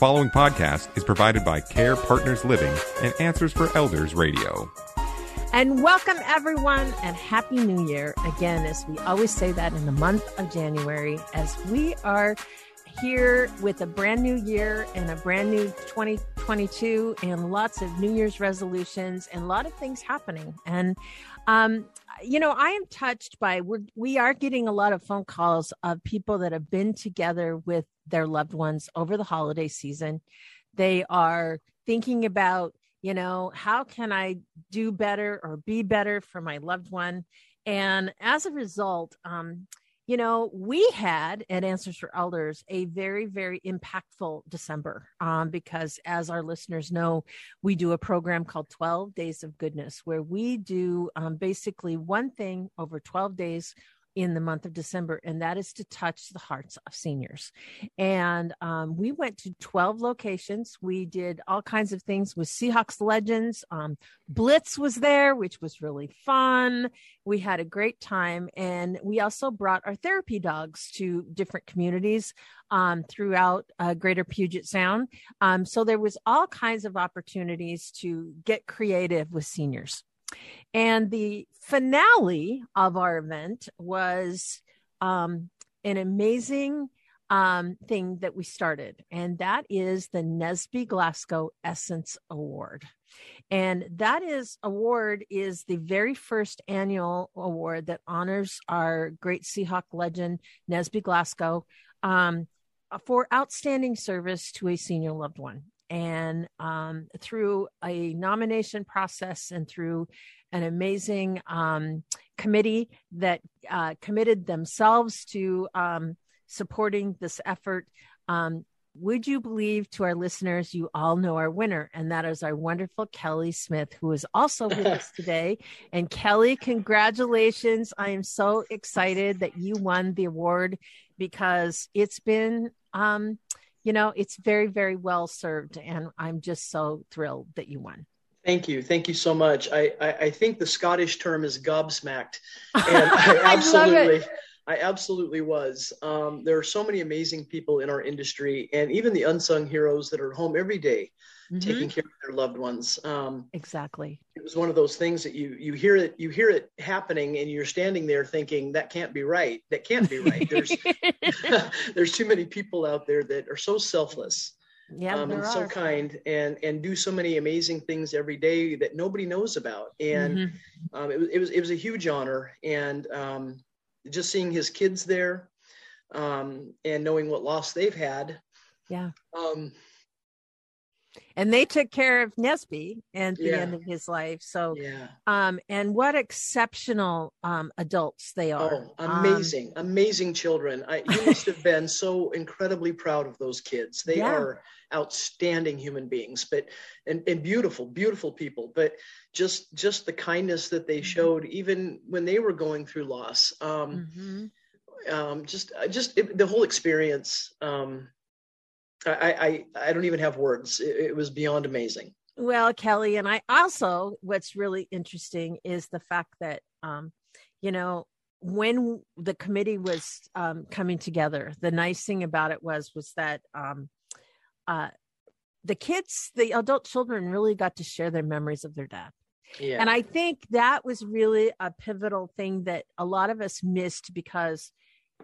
following podcast is provided by Care Partners Living and Answers for Elders Radio. And welcome, everyone, and Happy New Year. Again, as we always say that in the month of January, as we are here with a brand new year and a brand new 2022 and lots of New Year's resolutions and a lot of things happening. And, um, you know, I am touched by we're, we are getting a lot of phone calls of people that have been together with their loved ones over the holiday season. They are thinking about, you know, how can I do better or be better for my loved one? And as a result, um, you know, we had at Answers for Elders a very, very impactful December um, because, as our listeners know, we do a program called 12 Days of Goodness, where we do um, basically one thing over 12 days in the month of December, and that is to touch the hearts of seniors. And um, we went to 12 locations. We did all kinds of things with Seahawks Legends. Um, Blitz was there, which was really fun. We had a great time. And we also brought our therapy dogs to different communities um, throughout uh, Greater Puget Sound. Um, so there was all kinds of opportunities to get creative with seniors. And the finale of our event was um, an amazing um, thing that we started, and that is the Nesby Glasgow Essence Award. And that is award is the very first annual award that honors our great Seahawk legend Nesby Glasgow um, for outstanding service to a senior loved one and um, through a nomination process and through an amazing um, committee that uh, committed themselves to um, supporting this effort. Um, would you believe to our listeners, you all know our winner, and that is our wonderful Kelly Smith, who is also with us today. And Kelly, congratulations. I am so excited that you won the award because it's been um, you know, it's very, very well served. And I'm just so thrilled that you won. Thank you. Thank you so much. I, I, I think the Scottish term is gobsmacked. And I absolutely, I, I absolutely was. Um, there are so many amazing people in our industry and even the unsung heroes that are home every day mm-hmm. taking care of their loved ones. Um, exactly. It was one of those things that you you hear it you hear it happening and you're standing there thinking that can't be right. That can't be right. There's there's too many people out there that are so selfless. Yeah, um, and so kind and and do so many amazing things every day that nobody knows about and mm-hmm. um, it, was, it was it was a huge honor and um, just seeing his kids there um, and knowing what loss they've had. Yeah. Um, and they took care of Nesby at the yeah. end of his life. So, yeah. um, and what exceptional um, adults they are! Oh, amazing, um, amazing children. I, you must have been so incredibly proud of those kids. They yeah. are outstanding human beings, but and, and beautiful, beautiful people. But just just the kindness that they mm-hmm. showed, even when they were going through loss. Um, mm-hmm. Um, just just it, the whole experience um, I, I, I don't even have words. It, it was beyond amazing. Well, Kelly, and I also, what's really interesting is the fact that, um, you know, when the committee was um, coming together, the nice thing about it was was that um, uh, the kids, the adult children, really got to share their memories of their dad. Yeah. And I think that was really a pivotal thing that a lot of us missed because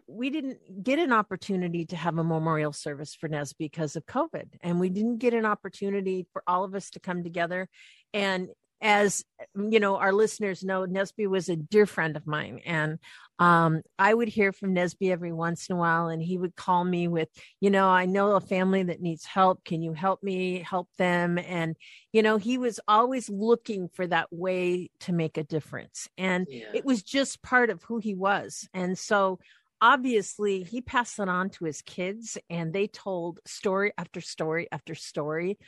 we didn't get an opportunity to have a memorial service for Nes because of COVID. And we didn't get an opportunity for all of us to come together. And as you know, our listeners know, Nesby was a dear friend of mine. And um, I would hear from Nesby every once in a while, and he would call me with, you know, I know a family that needs help. Can you help me help them? And, you know, he was always looking for that way to make a difference. And yeah. it was just part of who he was. And so obviously he passed it on to his kids and they told story after story after story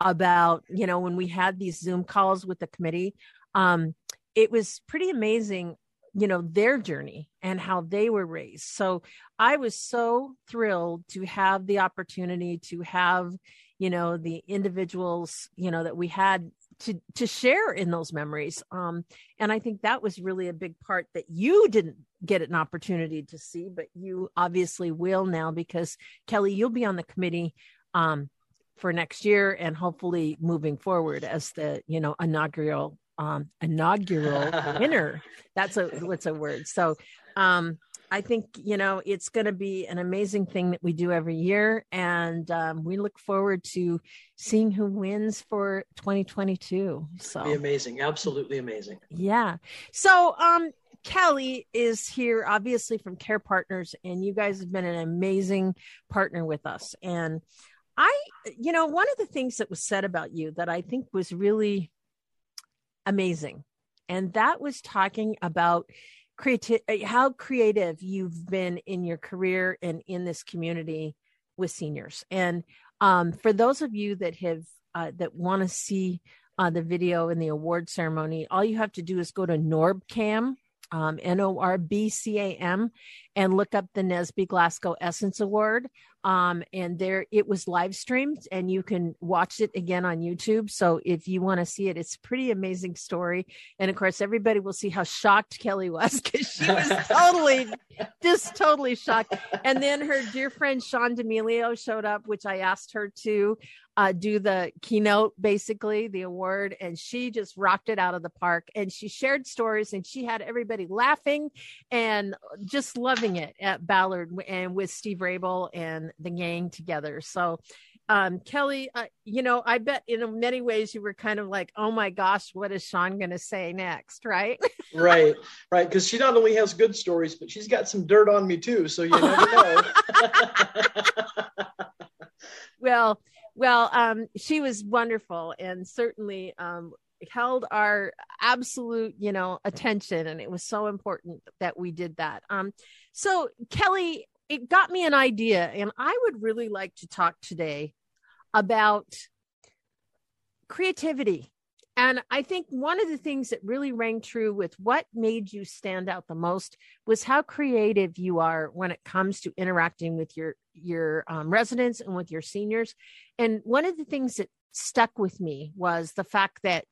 about you know when we had these zoom calls with the committee um it was pretty amazing you know their journey and how they were raised. So i was so thrilled to have the opportunity to have you know the individuals you know that we had to to share in those memories. Um and i think that was really a big part that you didn't get an opportunity to see but you obviously will now because kelly you'll be on the committee um for next year and hopefully moving forward as the you know inaugural um inaugural winner. That's a what's a word. So um I think, you know, it's going to be an amazing thing that we do every year. And um, we look forward to seeing who wins for 2022. So be amazing. Absolutely amazing. Yeah. So, um, Kelly is here, obviously from Care Partners, and you guys have been an amazing partner with us. And I, you know, one of the things that was said about you that I think was really amazing, and that was talking about creative uh, how creative you've been in your career and in this community with seniors. And um, for those of you that have uh, that want to see uh, the video in the award ceremony all you have to do is go to norbcam um, n-o-r-b-c-a-m and look up the nesby glasgow essence award um, and there it was live streamed and you can watch it again on youtube. So if you want to see it it's a pretty amazing story. And of course everybody will see how shocked kelly was because she was totally just totally shocked. And then her dear friend sean d'amelio showed up which i asked her to uh, do the keynote, basically the award, and she just rocked it out of the park. And she shared stories, and she had everybody laughing and just loving it at Ballard and with Steve Raible and the gang together. So, um, Kelly, uh, you know, I bet in many ways you were kind of like, oh my gosh, what is Sean going to say next? Right. right. Right. Because she not only has good stories, but she's got some dirt on me too. So you never know. well, well, um, she was wonderful and certainly um, held our absolute, you know, attention. And it was so important that we did that. Um, so, Kelly, it got me an idea, and I would really like to talk today about creativity and I think one of the things that really rang true with what made you stand out the most was how creative you are when it comes to interacting with your your um, residents and with your seniors. And one of the things that stuck with me was the fact that,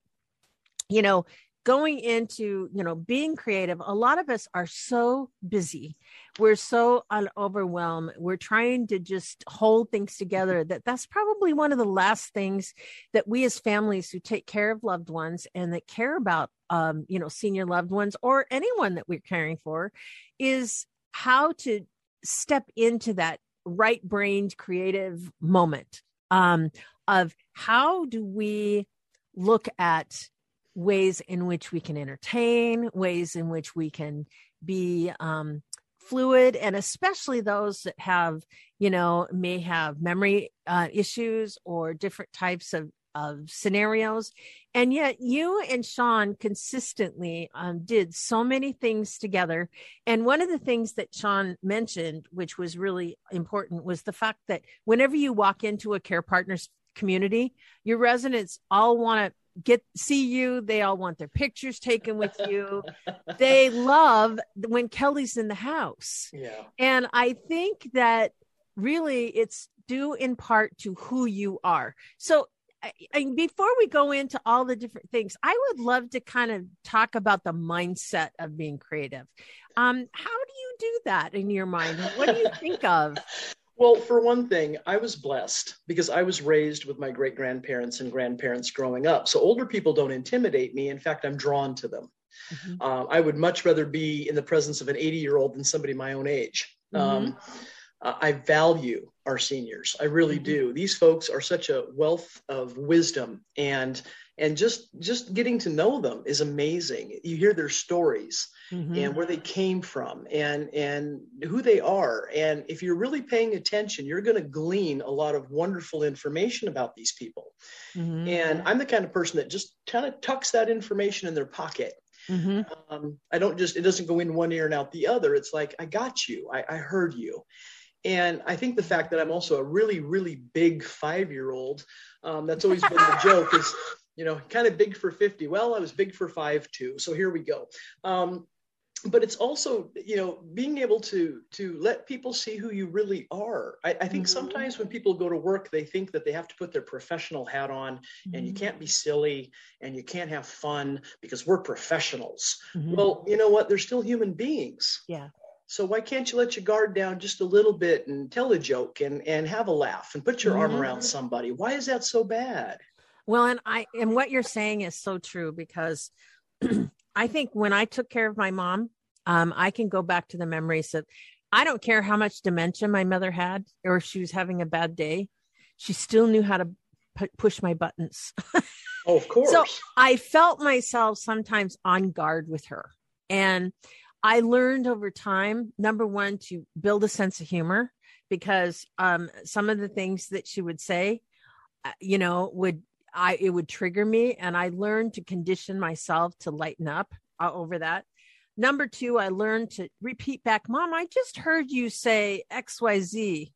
you know, going into you know being creative a lot of us are so busy. We're so overwhelmed we're trying to just hold things together that that's probably one of the last things that we as families who take care of loved ones and that care about um, you know senior loved ones or anyone that we're caring for is how to step into that right brained creative moment um, of how do we look at ways in which we can entertain, ways in which we can be um, fluid, and especially those that have, you know, may have memory uh, issues or different types of of scenarios. And yet, you and Sean consistently um, did so many things together. And one of the things that Sean mentioned, which was really important, was the fact that whenever you walk into a care partners community, your residents all want to get see you. They all want their pictures taken with you. They love when kelly's in the house. Yeah. And i think that really it's due in part to who you are. So I, I, before we go into all the different things i would love to kind of talk about the mindset of being creative. Um, how do you do that in your mind? What do you think of Well, for one thing, I was blessed because I was raised with my great grandparents and grandparents growing up. So older people don't intimidate me. In fact, I'm drawn to them. Mm-hmm. Uh, I would much rather be in the presence of an 80 year old than somebody my own age. Mm-hmm. Um, I value our seniors. I really mm-hmm. do. These folks are such a wealth of wisdom and and just just getting to know them is amazing you hear their stories mm-hmm. and where they came from and and who they are and if you're really paying attention you're going to glean a lot of wonderful information about these people mm-hmm. and i'm the kind of person that just kind of tucks that information in their pocket mm-hmm. um, i don't just it doesn't go in one ear and out the other it's like i got you i, I heard you and I think the fact that I'm also a really, really big five year old, um, that's always been the joke is you know, kind of big for 50. Well, I was big for five too. So here we go. Um, but it's also, you know, being able to to let people see who you really are. I, I think mm-hmm. sometimes when people go to work, they think that they have to put their professional hat on, mm-hmm. and you mm-hmm. can't be silly and you can't have fun because we're professionals. Mm-hmm. Well, you know what? They're still human beings. Yeah So why can't you let your guard down just a little bit and tell a joke and and have a laugh and put your mm-hmm. arm around somebody? Why is that so bad? Well, and I and what you're saying is so true because I think when I took care of my mom, um, I can go back to the memories that I don't care how much dementia my mother had or she was having a bad day, she still knew how to p- push my buttons. oh, of course. So I felt myself sometimes on guard with her. And I learned over time, number one, to build a sense of humor because um, some of the things that she would say, uh, you know, would I it would trigger me, and I learned to condition myself to lighten up uh, over that. Number two, I learned to repeat back, Mom, I just heard you say X Y Z.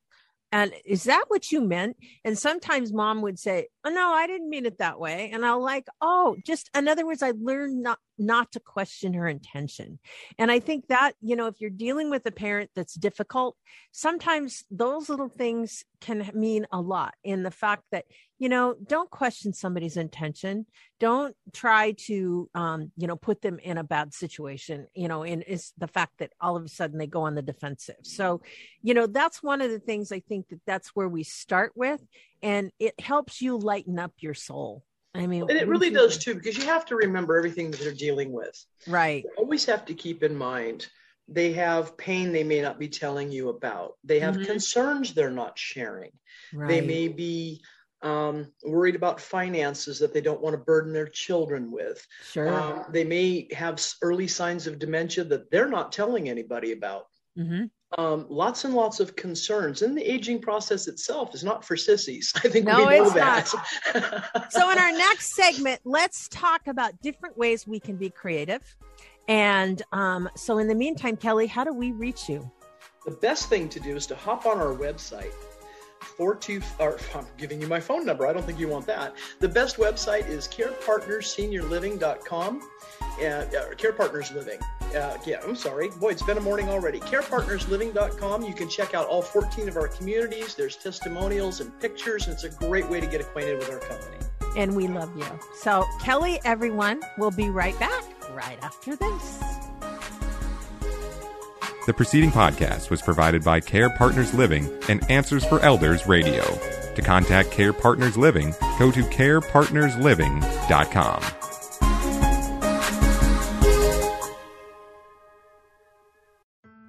And is that what you meant? And sometimes mom would say, Oh, no, I didn't mean it that way. And I'll like, Oh, just in other words, I learned not, not to question her intention. And I think that, you know, if you're dealing with a parent that's difficult, sometimes those little things can mean a lot in the fact that, you know, don't question somebody's intention. Don't try to, um, you know, put them in a bad situation, you know, and it's the fact that all of a sudden they go on the defensive. So, you know, that's one of the things I think that that's where we start with. And it helps you lighten up your soul I mean, and it really does too, because you have to remember everything that they're dealing with. Right. You always have to keep in mind they have pain they may not be telling you about. They have mm-hmm. concerns they're not sharing. Right. They may be um, worried about finances that they don't want to burden their children with. Sure. Um, they may have early signs of dementia that they're not telling anybody about. Mm-hmm um, lots and lots of concerns. And the aging process itself is not for sissies. I think no, we know that. so, in our next segment, let's talk about different ways we can be creative. And um, so, in the meantime, Kelly, how do we reach you? The best thing to do is to hop on our website. Four two, or I'm giving you my phone number. I don't think you want that. The best website is carepartnerseniorliving.com uh, Care Partners Living. Uh, yeah, I'm sorry. Boy, it's been a morning already. CarePartnersLiving.com. You can check out all 14 of our communities. There's testimonials and pictures, and it's a great way to get acquainted with our company. And we love you. So, Kelly, everyone, we'll be right back right after this. The preceding podcast was provided by Care Partners Living and Answers for Elders Radio. To contact Care Partners Living, go to carepartnersliving.com.